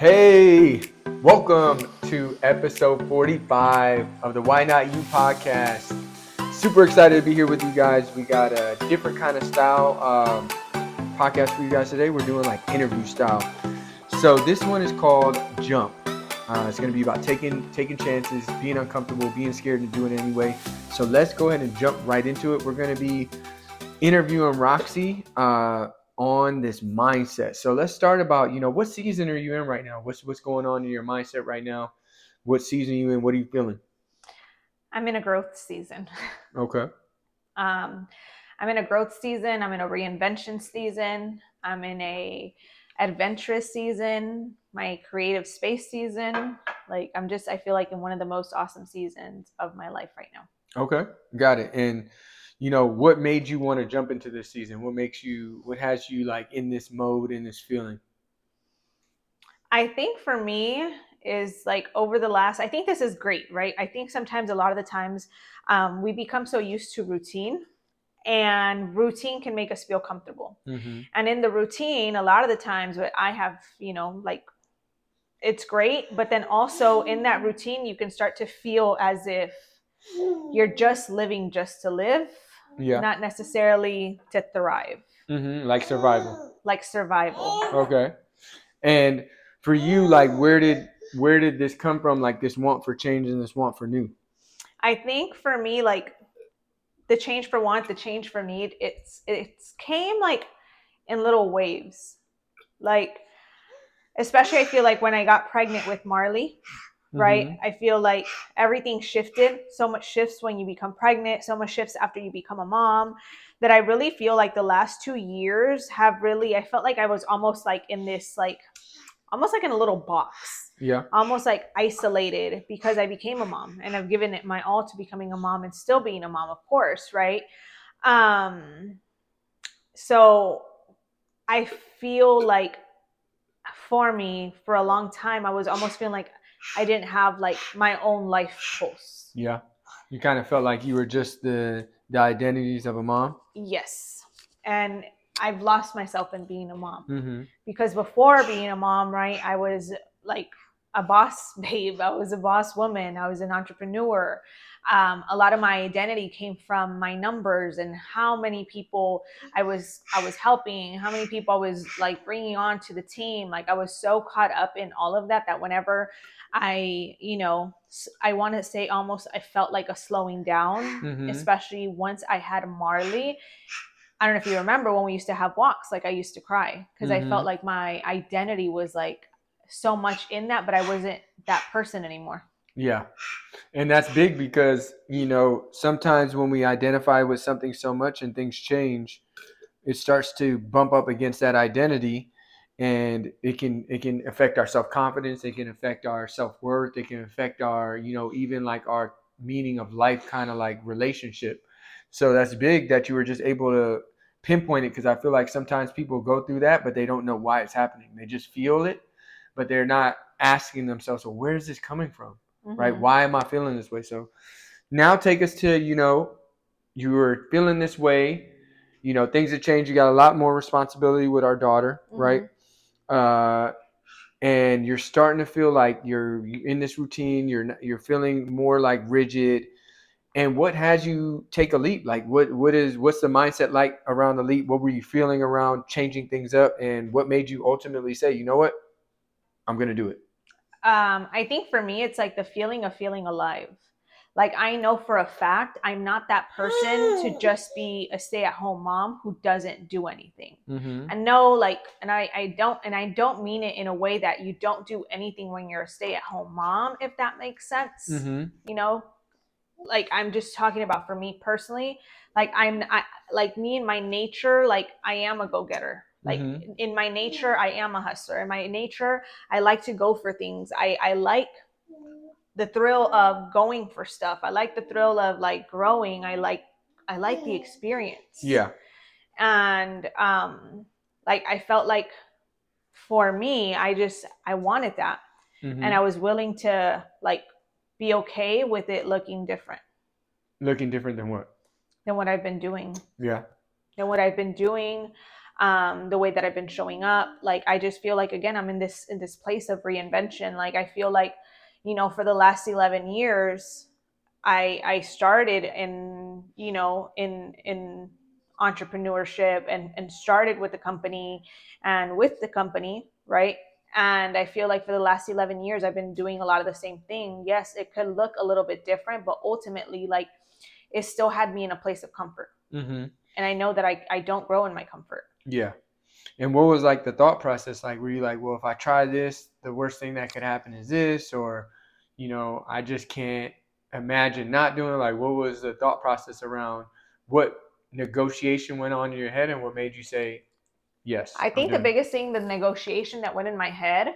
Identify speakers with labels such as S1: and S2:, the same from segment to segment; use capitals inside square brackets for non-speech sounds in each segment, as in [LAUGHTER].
S1: Hey, welcome to episode 45 of the Why Not You podcast. Super excited to be here with you guys. We got a different kind of style um, podcast for you guys today. We're doing like interview style. So this one is called Jump. Uh, it's going to be about taking taking chances, being uncomfortable, being scared to do it anyway. So let's go ahead and jump right into it. We're going to be interviewing Roxy. Uh, on this mindset. So let's start about, you know, what season are you in right now? What's what's going on in your mindset right now? What season are you in? What are you feeling?
S2: I'm in a growth season. [LAUGHS]
S1: Okay.
S2: Um, I'm in a growth season. I'm in a reinvention season. I'm in a adventurous season. My creative space season. Like I'm just, I feel like in one of the most awesome seasons of my life right now.
S1: Okay, got it. And you know, what made you want to jump into this season? What makes you, what has you like in this mode, in this feeling?
S2: I think for me is like over the last, I think this is great, right? I think sometimes a lot of the times um, we become so used to routine and routine can make us feel comfortable.
S1: Mm-hmm.
S2: And in the routine, a lot of the times what I have, you know, like it's great, but then also in that routine, you can start to feel as if you're just living just to live
S1: Yeah.
S2: not necessarily to thrive,
S1: Mm-hmm. Like survival.
S2: like survival.
S1: Okay. And for you, like, where did where did this come from? Like this want for change and this want for new.
S2: I think for me, like the change for want, the change for need, it's it's came like in little waves. Like especially I feel like when I got pregnant with Marley, right?
S1: Mhm.
S2: I feel like everything shifted. So much shifts when you become pregnant, so much shifts after you become a mom that I really feel like the last 2 years have really I felt like I was almost like in this like almost like in a little box.
S1: Yeah.
S2: almost like isolated because I became a mom and I've given it my all to becoming a mom and still being a mom, of course, right? Um, so I feel like for me, for a long time, I was almost feeling like I didn't have like my own life pulse.
S1: Yeah. You kind of felt like you were just the the identities of a mom.
S2: Yes. And I've lost myself in being a mom.
S1: Mm-hmm.
S2: because before being a mom, right, I was like a boss [LAUGHS] babe. I was a boss woman. I was an entrepreneur. Um, a lot of my identity came from my numbers and how many people I was I was helping, how many people I was like bringing on to the team. Like I was so caught up in all of that that whenever I, you know, I want to say almost I felt like a slowing down,
S1: Mhm.
S2: especially once I had Marley. I don't know if you remember when we used to have walks, like I used to cry because I
S1: Mhm.
S2: felt like my identity was like so much in that, but I wasn't that person anymore.
S1: Yeah. And that's big because, you know, sometimes when we identify with something so much and things change, it starts to bump up against that identity and it can it can affect our self-confidence, it can affect our self-worth, it can affect our, you know, even like our meaning of life kind of like relationship. So that's big that you were just able to pinpoint it because I feel like sometimes people go through that but they don't know why it's happening. They just feel it, but they're not asking themselves, well, where is this coming from? right?
S2: Mhm.
S1: Why am I feeling this way? So now take us to, you know, you were feeling this way, you know, things have changed. You got a lot more responsibility with our daughter, right? Uh, and you're starting to feel like you're in this routine. You're you're feeling more like rigid. And what has you take a leap? Like what what is what's the mindset like around the leap? What were you feeling around changing things up? And what made you ultimately say, you know what, I'm gonna do it?
S2: Um, I think for me, it's like the feeling of feeling alive. Like I know for a fact I'm not that person to [GASPS] just be a stay-at-home mom who doesn't do anything.
S1: Mm-hmm.
S2: I know, like, and I, I don't, and I don't mean it in a way that you don't do anything when you're a stay-at-home mom, if that makes sense.
S1: Mm-hmm.
S2: You know, like I'm just talking about for me personally. Like I'm, I like me and my nature. Like I am a go-getter. Like
S1: Mhm.
S2: in my nature, I am a hustler. In my nature, I like to go for things. I, I like the thrill of going for stuff. I like the thrill of like growing. I like, I like the experience
S1: Yeah.
S2: and um like i felt like for me i just i wanted that
S1: Mhm.
S2: and i was willing to like be okay with it looking different
S1: Looking different than what?
S2: than what i've been doing
S1: Yeah.
S2: than what i've been doing um, the way that I've been showing up. Like I just feel like again I'm in this in this place of reinvention. Like I feel like, you know, for the last eleven years, I I started in you know in in entrepreneurship and and started with the company and with the company right and i feel like for the last 11 years i've been doing a lot of the same thing yes it could look a little bit different but ultimately like it still had me in a place of comfort
S1: Mm-hmm.
S2: And i know that i, I don't grow in my comfort
S1: Yeah. And what was like the thought process? Like, were you like, well, if I try this, the worst thing that could happen is this, or, you know, I just can't imagine not doing it? Like, what was the thought process around what negotiation went on in your head and what made you say, yes?
S2: I think the biggest thing, the negotiation that went in my head,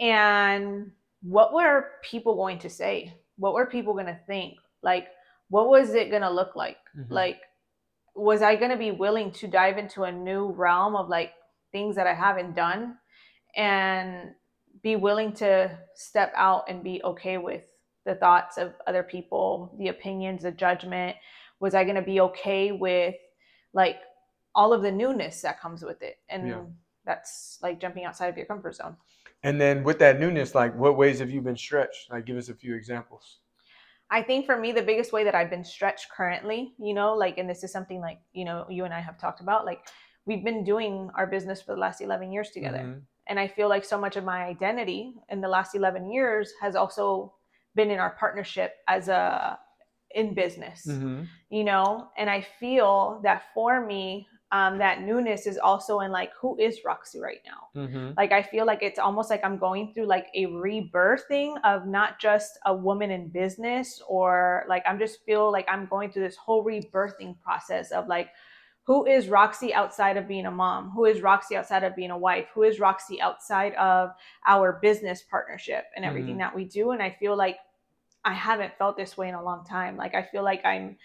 S2: and what were people going to say? What were people going to think? Like, what was it going to look like?
S1: Mhm.
S2: Like, was I going to be willing to dive into a new realm of like things that I haven't done and be willing to step out and be okay with the thoughts of other people, the opinions, the judgment? Was I going to be okay with like all of the newness that comes with it? And
S1: Yeah.
S2: that's like jumping outside of your comfort zone.
S1: And then with that newness, like, what ways have you been stretched? Like, give us a few examples.
S2: I think for me, the biggest way that I've been stretched currently, you know, like, and this is something like, you know, you and I have talked about, like, we've been doing our business for the last 11 years together.
S1: Mhm.
S2: And I feel like so much of my identity in the last 11 years has also been in our partnership as a, in business,
S1: Mhm.
S2: you know, and I feel that for me, um, that newness is also in like, who is Roxy right now?
S1: Mhm.
S2: like i feel like it's almost like i'm going through like a rebirthing of not just a woman in business or like i'm just feel like i'm going through this whole rebirthing process of like who is roxy outside of being a mom who is roxy outside of being a wife who is roxy outside of our business partnership and everything
S1: Mhm.
S2: that we do and i feel like i haven't felt this way in a long time like i feel like i'm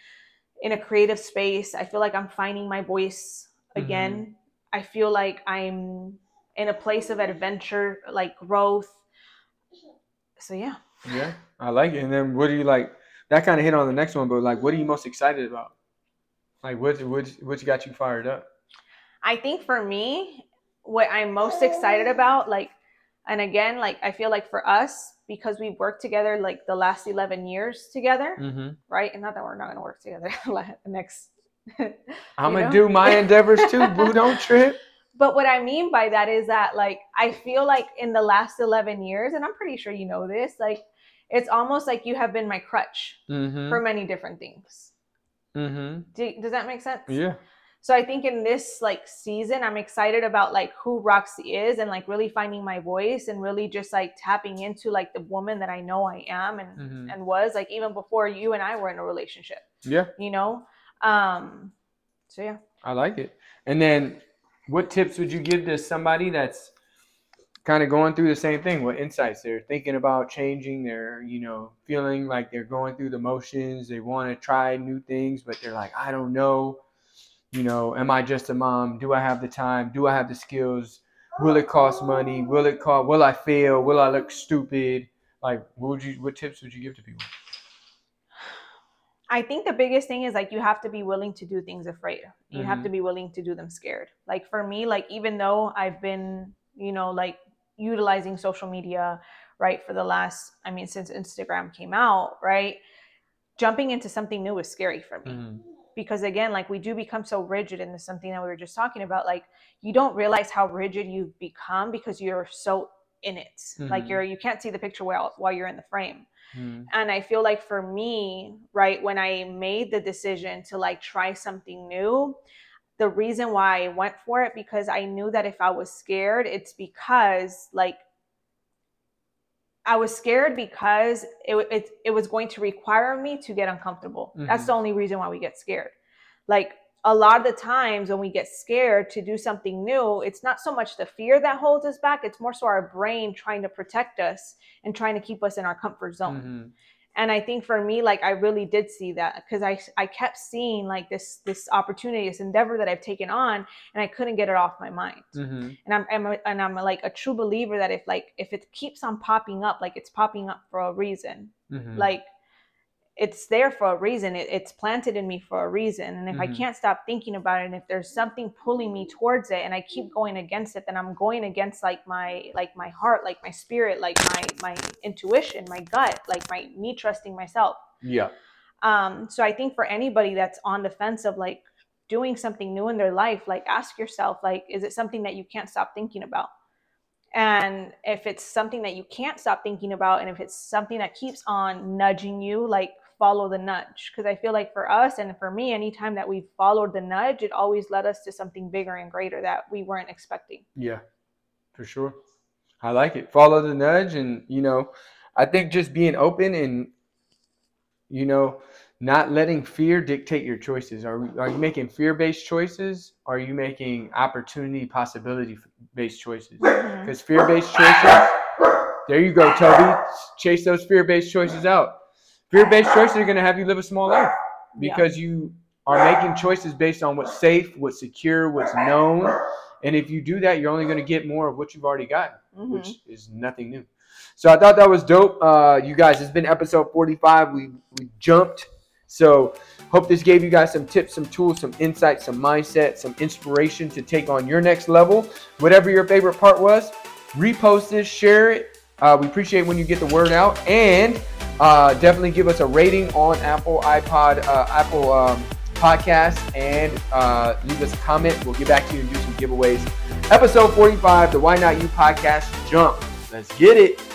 S2: in a creative space i feel like i'm finding my voice again mm-hmm. i feel like i'm in a place of adventure, like growth. So yeah,
S1: Yeah, I like it. And then what do you like? That kind of hit on the next one, but like, what are you most excited about? Like, what what what got you fired up?
S2: I think for me, what I'm most excited about, like, and again, like I feel like for us, because we've worked together like the last 11 years together,
S1: Mm-hmm.
S2: right? And not that we're not gonna work together [LAUGHS] the next. [LAUGHS]
S1: I'm gonna do my [LAUGHS] endeavors too. Boo, don't trip.
S2: But what I mean by that is that like I feel like in the last 11 years, and I'm pretty sure you know this, like it's almost like you have been my crutch
S1: Mm-hmm.
S2: for many different things.
S1: Mm-hmm.
S2: Do, does that make sense?
S1: Yeah.
S2: So I think in this like season, I'm excited about like who Roxy is and like really finding my voice and really just like tapping into like the woman that I know I am and
S1: Mhm.
S2: and was like even before you and I were in a relationship,
S1: Yeah.
S2: you know. Um, so yeah,
S1: I like it. And then, what tips would you give to somebody that's kind of going through the same thing? What insights they're thinking about changing? They're you know feeling like they're going through the motions. They want to try new things, but they're like, I don't know. You know, am I just a mom? Do I have the time? Do I have the skills? Will it cost money? Will it cost? Will I fail? Will I look stupid? Like, what would you? What tips would you give to people?
S2: I think the biggest thing is like you have to be willing to do things afraid. You have
S1: Mhm.
S2: to be willing to do them scared. Like for me, like even though I've been, you know, like utilizing social media, right, for the last, I mean, since Instagram came out, right, jumping into something new is scary for me
S1: Mhm.
S2: Because again, like we do become so rigid into something that we were just talking about. Like you don't realize how rigid you've become because you're so in it. Like
S1: Mhm.
S2: you're you can't see the picture while while you're in the frame
S1: Mhm.
S2: and i feel like for me right when i made the decision to like try something new the reason why i went for it because i knew that if i was scared it's because like i was scared because it, it, it was going to require me to get uncomfortable that's
S1: Mhm.
S2: the only reason why we get scared like a lot of the times when we get scared to do something new it's not so much the fear that holds us back it's more so our brain trying to protect us and trying to keep us in our comfort zone
S1: Mhm.
S2: And i think for me like i really did see that because i i kept seeing like this this opportunity this endeavor that i've taken on and i couldn't get it off my mind
S1: Mhm.
S2: and I'm, I'm a, and i'm like a true believer that if like if it keeps on popping up like it's popping up for a reason
S1: Mhm.
S2: like it's there for a reason. It, it's planted in me for a reason. And if
S1: Mhm.
S2: I can't stop thinking about it, and if there's something pulling me towards it, and I keep going against it, then I'm going against like my like my heart, like my spirit, like my my intuition, my gut, like my me trusting myself.
S1: Yeah.
S2: Um, so I think for anybody that's on the fence of like doing something new in their life, like ask yourself, like, is it something that you can't stop thinking about? And if it's something that you can't stop thinking about, and if it's something that keeps on nudging you, like follow the nudge. Because I feel like for us and for me, anytime that we followed the nudge, it always led us to something bigger and greater that we weren't expecting.
S1: Yeah, for sure. I like it. Follow the nudge, and you know, I think just being open and you know, not letting fear dictate your choices. Are are you making fear-based choices? Are you making opportunity, possibility-based choices?
S2: Mm-hmm.
S1: Because fear-based choices. There you go, Toby. Chase those fear-based choices out. Fear-based choices are going to have you live a small life
S2: Yeah.
S1: because you are making choices based on what's safe, what's secure, what's known. And if you do that, you're only going to get more of what you've already gotten,
S2: Mhm.
S1: which is nothing new. So I thought that was dope. Uh, you guys, it's been episode 45. We we jumped. So hope this gave you guys some tips, some tools, some insights, some mindset, some inspiration to take on your next level. Whatever your favorite part was, repost this, share it. Uh, we appreciate when you get the word out, and uh, definitely give us a rating on Apple iPod, uh, Apple um, Podcast, and uh, leave us a comment. We'll get back to you and do some giveaways. Episode 45, the Why Not You podcast. Jump. Let's get it.